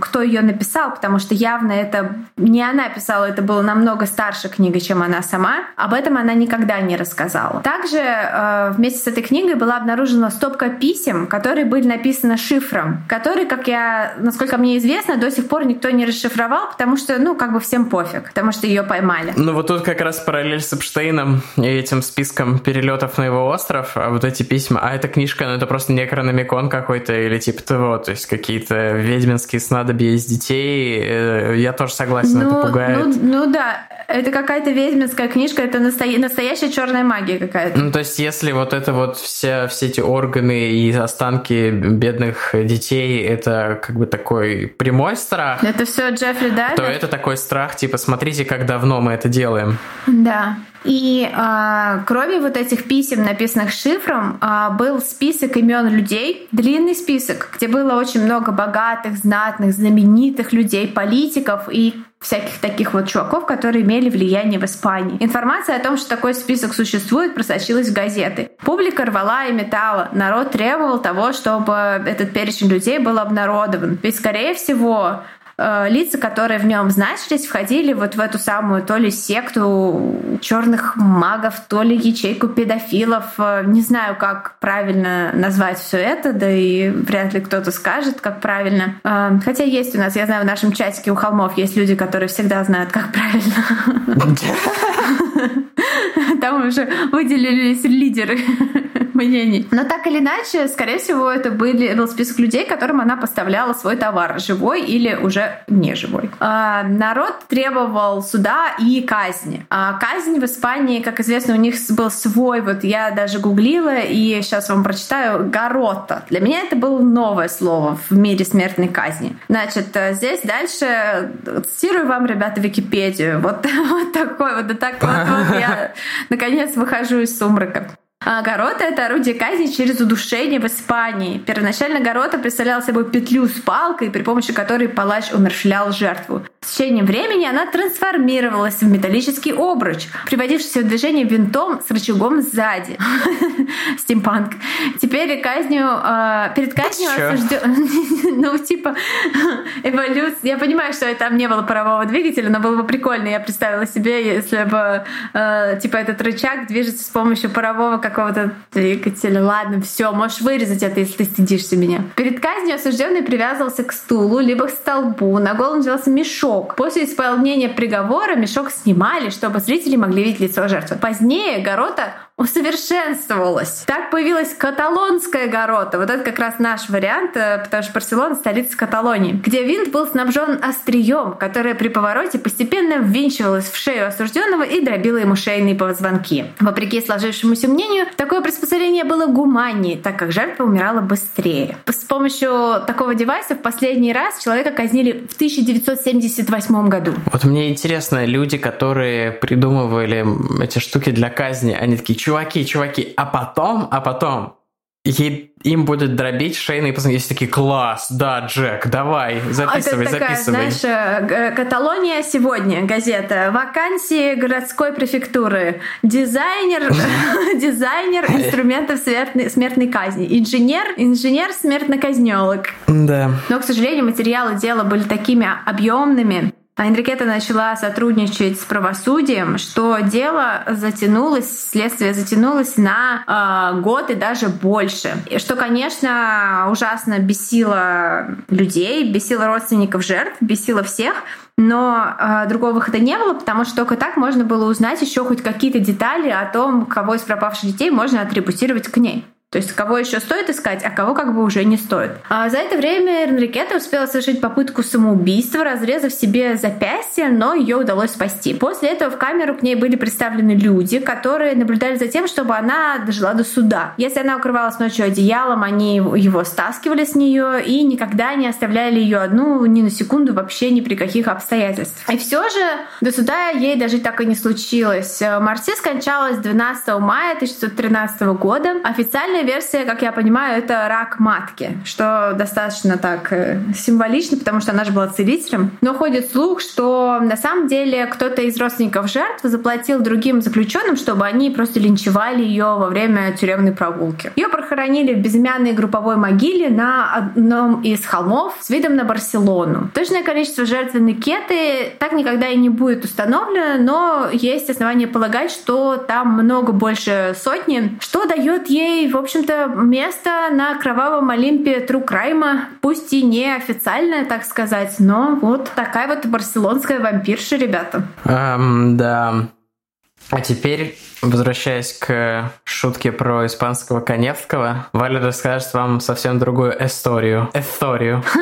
кто ее написал, потому что явно это не она писала, это была намного старше книга, чем она сама. Об этом она никогда не рассказала. Также э, вместе с этой книгой была обнаружена стопка писем, которые были написаны шифром, который, как я, насколько мне известно, до сих пор никто не расшифровал, потому что, ну, как бы всем пофиг, потому что ее поймали. Ну вот тут как раз параллель с Эпштейном и этим списком перелетов на его остров, а вот эти письма, а это книжка, но это просто некрономикон какой-то или типа того, то есть какие-то ведьминские снадобья из детей. Э, я тоже согласен, ну, это пугает. Ну, ну да, это какая-то ведьминская книжка, это настоя... настоящая черная магия какая-то. Ну, то есть, если вот это вот все, все эти органы и останки бедных детей, это как бы такой прямой страх. Это все Джеффри Дайвер. То это такой страх, типа, смотрите, как давно мы это делаем. Да. И э, кроме вот этих писем, написанных шифром, э, был список имен людей, длинный список, где было очень много богатых, знатных, знаменитых людей, политиков и всяких таких вот чуваков, которые имели влияние в Испании. Информация о том, что такой список существует, просочилась в газеты. Публика рвала и металла. Народ требовал того, чтобы этот перечень людей был обнародован. Ведь, скорее всего, Э, лица, которые в нем значились, входили вот в эту самую то ли секту черных магов, то ли ячейку педофилов. Э, не знаю, как правильно назвать все это, да и вряд ли кто-то скажет, как правильно. Э, хотя есть у нас, я знаю, в нашем чатике у холмов есть люди, которые всегда знают, как правильно. Там уже выделились лидеры мнений. Но так или иначе, скорее всего, это были, был список людей, которым она поставляла свой товар, живой или уже не живой. А, народ требовал суда и казни. А казнь в Испании, как известно, у них был свой, вот я даже гуглила, и сейчас вам прочитаю, гарота. Для меня это было новое слово в мире смертной казни. Значит, э, здесь дальше цитирую вам, ребята, Википедию. Вот, вот такой вот, да так вот, вот я наконец выхожу из сумрака. А горота — это орудие казни через удушение в Испании. Первоначально горота представляла собой петлю с палкой, при помощи которой палач умершлял жертву. С течением времени она трансформировалась в металлический обруч, приводившийся в движение винтом с рычагом сзади. Стимпанк. Теперь казнью, э, перед казнью осужден... ну, типа, эволюция. Я понимаю, что там не было парового двигателя, но было бы прикольно. Я представила себе, если бы, э, типа, этот рычаг движется с помощью парового какого-то двигателя. Ладно, все, можешь вырезать это, если ты стыдишься меня. Перед казнью осужденный привязывался к стулу, либо к столбу. На голову надевался мешок. После исполнения приговора мешок снимали, чтобы зрители могли видеть лицо жертвы. Позднее Горота усовершенствовалась. Так появилась каталонская горота. Вот это как раз наш вариант, э, потому что Барселона — столица Каталонии, где винт был снабжен острием, которое при повороте постепенно ввинчивалось в шею осужденного и дробило ему шейные позвонки. Вопреки сложившемуся мнению, такое приспособление было гуманнее, так как жертва умирала быстрее. С помощью такого девайса в последний раз человека казнили в 1978 году. Вот мне интересно, люди, которые придумывали эти штуки для казни, они такие, чуваки, чуваки, а потом, а потом ей, им будет дробить шейные позвонки. Есть такие, класс, да, Джек, давай, записывай, Это такая, записывай. знаешь, э, Каталония сегодня, газета, вакансии городской префектуры, дизайнер, дизайнер инструментов смертной, смертной казни, инженер, инженер смертноказнелок. Да. Но, к сожалению, материалы дела были такими объемными, Энрикета начала сотрудничать с правосудием, что дело затянулось, следствие затянулось на э, год и даже больше. Что, конечно, ужасно бесило людей, бесило родственников жертв, бесило всех. Но э, другого выхода не было, потому что только так можно было узнать еще хоть какие-то детали о том, кого из пропавших детей можно атрибутировать к ней. То есть кого еще стоит искать, а кого как бы уже не стоит. А за это время Энрикета успела совершить попытку самоубийства, разрезав себе запястье, но ее удалось спасти. После этого в камеру к ней были представлены люди, которые наблюдали за тем, чтобы она дожила до суда. Если она укрывалась ночью одеялом, они его стаскивали с нее и никогда не оставляли ее одну ни на секунду вообще ни при каких обстоятельствах. И все же до суда ей даже так и не случилось. Марси скончалась 12 мая 1913 года. Официальная версия, как я понимаю, это рак матки, что достаточно так э, символично, потому что она же была целителем. Но ходит слух, что на самом деле кто-то из родственников жертв заплатил другим заключенным, чтобы они просто линчевали ее во время тюремной прогулки. Ее похоронили в безымянной групповой могиле на одном из холмов с видом на Барселону. Точное количество жертв Никеты так никогда и не будет установлено, но есть основания полагать, что там много больше сотни, что дает ей, в общем-то, место на кровавом Олимпе Трукрайма, пусть и не официальное, так сказать, но вот такая вот барселонская вампирша, ребята. Um, да. А теперь Возвращаясь к шутке про испанского Коневского, Валя расскажет вам совсем другую историю. Историю.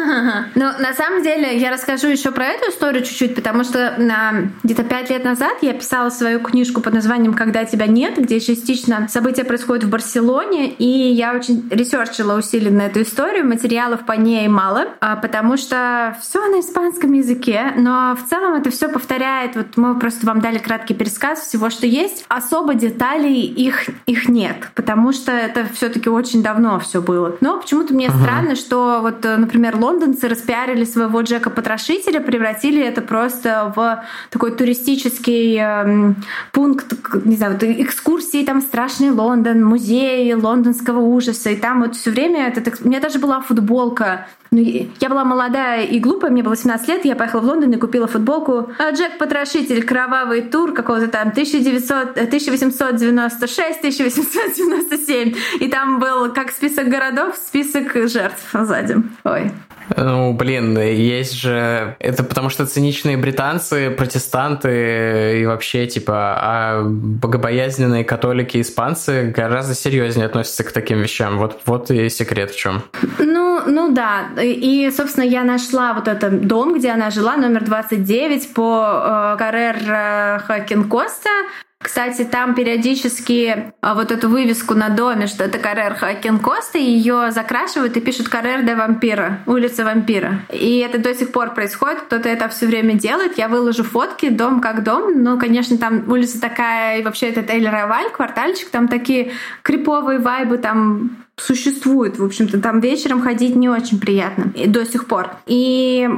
Ну, на самом деле, я расскажу еще про эту историю чуть-чуть, потому что на где-то пять лет назад я писала свою книжку под названием «Когда тебя нет», где частично события происходят в Барселоне, и я очень ресерчила усиленно эту историю, материалов по ней мало, а, потому что все на испанском языке, но в целом это все повторяет, вот мы просто вам дали краткий пересказ всего, что есть. Особо деталей их, их нет, потому что это все таки очень давно все было. Но почему-то мне uh-huh. странно, что вот, э, например, лондонцы распиарили своего Джека Потрошителя, превратили это просто в такой туристический э, пункт, не знаю, вот, экскурсии, там страшный Лондон, музей лондонского ужаса, и там вот все время это, у меня даже была футболка ну, я была молодая и глупая, мне было 17 лет, я поехала в Лондон и купила футболку «А, «Джек Потрошитель. Кровавый тур» какого-то там 1900, 1896-1897. И там был как список городов, список жертв сзади. Ой. Ну, блин, есть же... Это потому что циничные британцы, протестанты и вообще, типа, а богобоязненные католики испанцы гораздо серьезнее относятся к таким вещам. Вот, вот и секрет в чем. Ну, ну да. И, собственно, я нашла вот этот дом, где она жила, номер 29 по э, Каррер Хакин Коста. Кстати, там периодически а, вот эту вывеску на доме, что это Каррер Хакен Коста, ее закрашивают и пишут Каррер де Вампира, улица Вампира. И это до сих пор происходит, кто-то это все время делает. Я выложу фотки, дом как дом, но, конечно, там улица такая, и вообще это Тейлер Валь, квартальчик, там такие криповые вайбы, там существует. В общем-то, там вечером ходить не очень приятно и до сих пор. И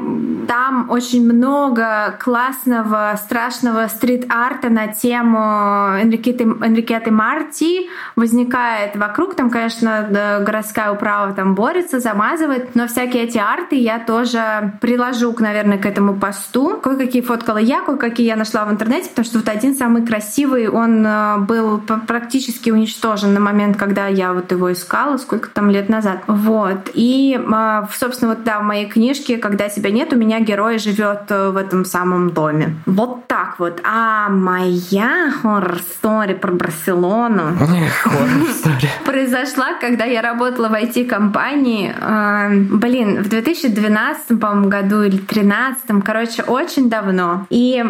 там очень много классного, страшного стрит-арта на тему Энрикеты, Энрикеты Марти возникает вокруг. Там, конечно, городская управа там борется, замазывает, но всякие эти арты я тоже приложу, наверное, к этому посту. Кое-какие фоткала я, кое-какие я нашла в интернете, потому что вот один самый красивый, он э, был практически уничтожен на момент, когда я вот его искала писала сколько там лет назад. Вот. И, а, собственно, вот да, в моей книжке «Когда тебя нет», у меня герой живет э, в этом самом доме. Вот так вот. А моя хоррор-стори про Барселону произошла, когда я работала в IT-компании. А, блин, в 2012, по-моему, году или 2013, короче, очень давно. И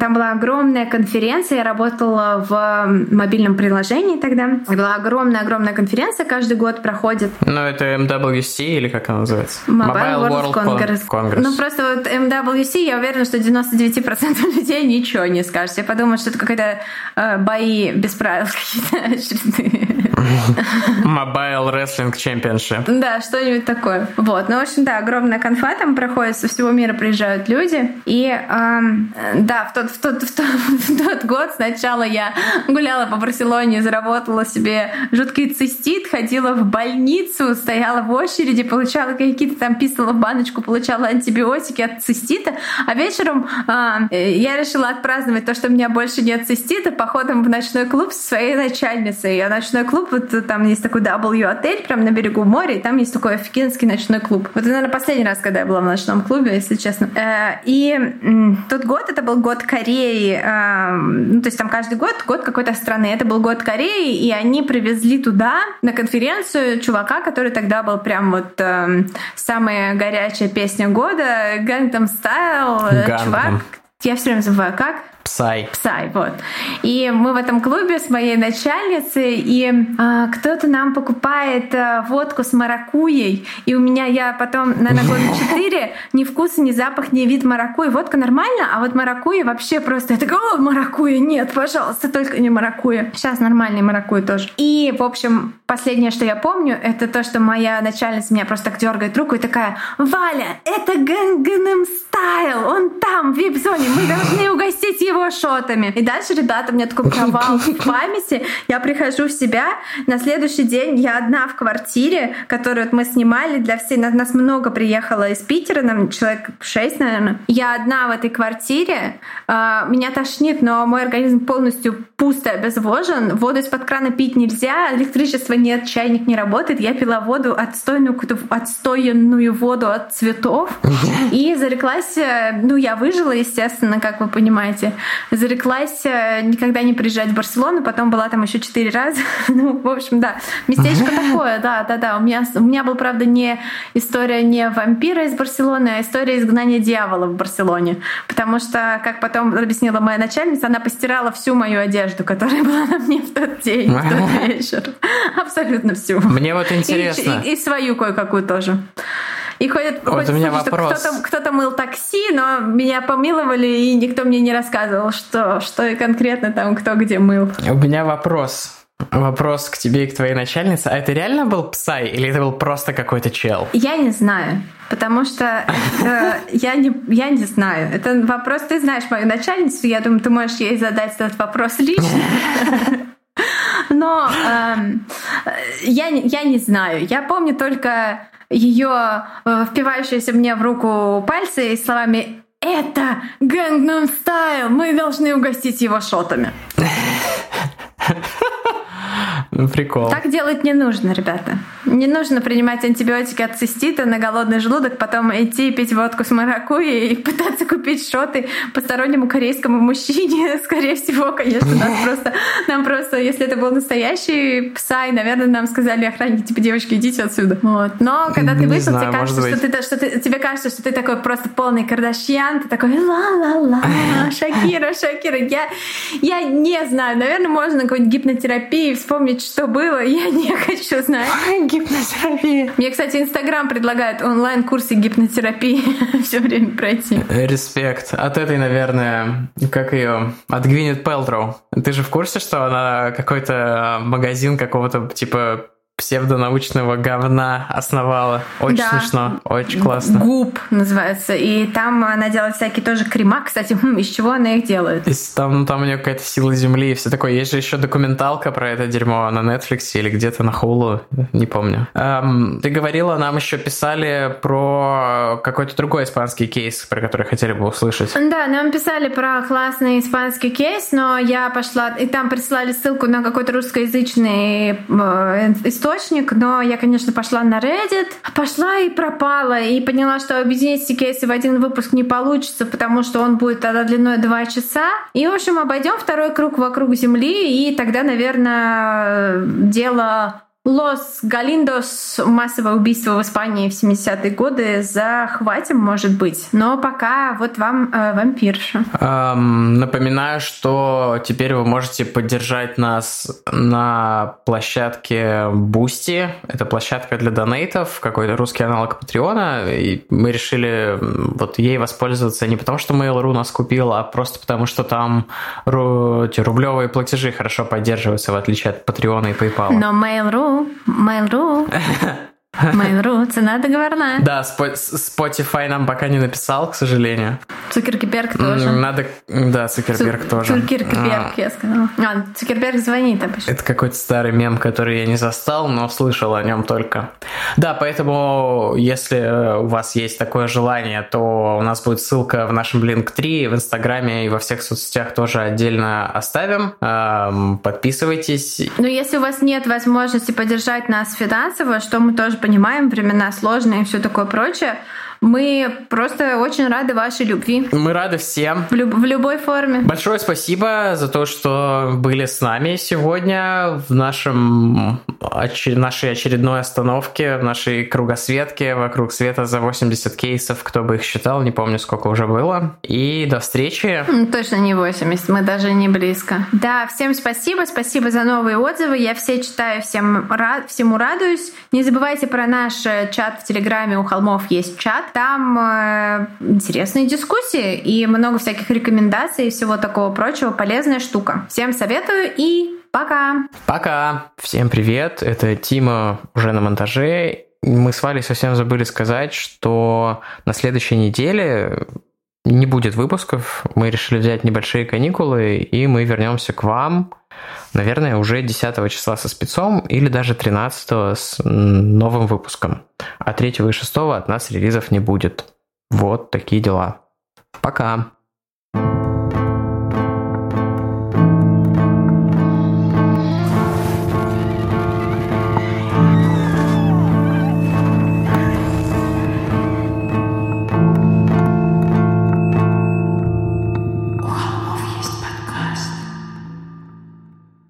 там была огромная конференция, я работала в мобильном приложении тогда. Была огромная-огромная конференция, каждый каждый год проходит. Ну, это MWC или как она называется? Mobile, Mobile World, World Congress. Congress. Ну, просто вот MWC, я уверена, что 99% людей ничего не скажет. Я подумала, что это какие-то э, бои без правил какие-то очередные. Mobile Wrestling Championship. Да, что-нибудь такое. Вот. Ну, в общем, да, огромная конфа там проходит, со всего мира приезжают люди. И эм, да, в тот, в, тот, в, тот, в тот год сначала я гуляла по Барселоне, заработала себе жуткий цистит, ходила в больницу, стояла в очереди, получала какие-то там, писала в баночку, получала антибиотики от цистита. А вечером э, я решила отпраздновать то, что у меня больше нет цистита, походом в ночной клуб со своей начальницей. А ночной клуб, вот там есть такой W-отель прямо на берегу моря, и там есть такой офигенский ночной клуб. Вот это, наверное, последний раз, когда я была в ночном клубе, если честно. Э, и тот год, это был год Кореи, э, ну, то есть там каждый год год какой-то страны. Это был год Кореи, и они привезли туда на конференцию чувака, который тогда был прям вот э, самая горячая песня года, Gangnam Style, чувак. Я все время забываю, как? PSY. PSY, вот. И мы в этом клубе с моей начальницей, и а, кто-то нам покупает а, водку с маракуей, и у меня я потом, наверное, года четыре, ни вкус, ни запах, ни вид маракуи. Водка нормально, а вот маракуя вообще просто, я такая, о, маракуя, нет, пожалуйста, только не маракуя. Сейчас нормальный маракуя тоже. И, в общем, последнее, что я помню, это то, что моя начальница меня просто так дергает руку и такая, Валя, это Gangnam Style, он там, в вип-зоне, мы должны угостить его его шотами. И дальше, ребята, у меня такой провал в памяти. Я прихожу в себя. На следующий день я одна в квартире, которую вот мы снимали для всей. Нас много приехало из Питера, нам человек шесть, наверное. Я одна в этой квартире. А, меня тошнит, но мой организм полностью пусто обезвожен. Воду из-под крана пить нельзя, электричества нет, чайник не работает. Я пила воду, отстойную, отстоянную воду от цветов. И зареклась, э, ну, я выжила, естественно, как вы понимаете зареклась э, никогда не приезжать в Барселону, потом была там еще четыре раза. ну, в общем, да, местечко такое, да, да, да. У меня, у меня был, правда, не история не вампира из Барселоны, а история изгнания дьявола в Барселоне. Потому что, как потом объяснила моя начальница, она постирала всю мою одежду, которая была на мне в тот день, в тот вечер. Абсолютно всю. Мне вот интересно. И, и, и свою кое-какую тоже. И ходят, вот ходят у меня слухи, вопрос. что кто-то, кто-то мыл такси, но меня помиловали, и никто мне не рассказывал, что, что и конкретно там кто где мыл. У меня вопрос. Вопрос к тебе и к твоей начальнице. А это реально был Псай или это был просто какой-то чел? Я не знаю, потому что э, я, не, я не знаю. Это вопрос, ты знаешь мою начальницу, я думаю, ты можешь ей задать этот вопрос лично. Но э, я, я не знаю. Я помню только ее э, впивающиеся мне в руку пальцы и словами «Это Gangnam Style! Мы должны угостить его шотами!» Прикол. Так делать не нужно, ребята. Не нужно принимать антибиотики от цистита на голодный желудок, потом идти пить водку с маракуйей и пытаться купить шоты постороннему корейскому мужчине. Скорее всего, конечно, нас просто, нам просто, если это был настоящий псай, наверное, нам сказали охранники, типа, девочки, идите отсюда. Вот. Но когда ты вышел, тебе кажется, что ты, что ты, тебе кажется, что ты такой просто полный кардашьян, ты такой ла-ла-ла, Шакира, Шакира. Я, я не знаю, наверное, можно какой-нибудь гипнотерапии вспомнить, что было, я не хочу знать. Гипнотерапия. Мне, кстати, Инстаграм предлагает онлайн-курсы гипнотерапии все время пройти. Респект. От этой, наверное, как ее, от Гвинет Пелтроу. Ты же в курсе, что она какой-то магазин какого-то типа псевдонаучного говна основала. Очень да. смешно, очень классно. Губ называется. И там она делает всякие тоже крема. Кстати, хм, из чего она их делает? И там, там у нее какая-то сила земли и все такое. Есть же еще документалка про это дерьмо на Netflix или где-то на Hulu, не помню. Эм, ты говорила, нам еще писали про какой-то другой испанский кейс, про который хотели бы услышать. Да, нам писали про классный испанский кейс, но я пошла, и там прислали ссылку на какой-то русскоязычный э, источник, но я, конечно, пошла на Reddit, пошла и пропала, и поняла, что объединить все кейсы в один выпуск не получится, потому что он будет тогда длиной 2 часа. И, в общем, обойдем второй круг вокруг Земли, и тогда, наверное, дело Лос Галиндос, массовое убийство в Испании в 70-е годы захватим, может быть. Но пока вот вам э, вампирша. Эм, напоминаю, что теперь вы можете поддержать нас на площадке Boosty. Это площадка для донейтов, какой-то русский аналог Патреона. И мы решили вот ей воспользоваться не потому, что Mail.ru нас купил, а просто потому, что там эти рублевые платежи хорошо поддерживаются, в отличие от Патреона и PayPal. Но Mail.ru Mailou. Mail.ru, цена договорная. Да, Spotify нам пока не написал, к сожалению. Цукерберг тоже. Надо, да, Цукерберг тоже. Цукерберг, а. я сказала. А, Цукерберг звонит обычно. Это какой-то старый мем, который я не застал, но слышал о нем только. Да, поэтому, если у вас есть такое желание, то у нас будет ссылка в нашем Link3, в Инстаграме и во всех соцсетях тоже отдельно оставим. Подписывайтесь. Но если у вас нет возможности поддержать нас финансово, что мы тоже понимаем, времена сложные и все такое прочее, мы просто очень рады вашей любви. Мы рады всем. В, люб- в любой форме. Большое спасибо за то, что были с нами сегодня в нашем, оч- нашей очередной остановке, в нашей кругосветке вокруг света за 80 кейсов. Кто бы их считал, не помню, сколько уже было. И до встречи. Точно не 80, мы даже не близко. Да, всем спасибо, спасибо за новые отзывы. Я все читаю, всем рад, всему радуюсь. Не забывайте про наш э, чат в Телеграме, у холмов есть чат. Там э, интересные дискуссии и много всяких рекомендаций и всего такого прочего. Полезная штука. Всем советую и пока! Пока! Всем привет! Это Тима уже на монтаже. Мы с Валей совсем забыли сказать, что на следующей неделе не будет выпусков. Мы решили взять небольшие каникулы, и мы вернемся к вам, наверное, уже 10 числа со спецом или даже 13 с новым выпуском. А 3 и 6 от нас релизов не будет. Вот такие дела. Пока.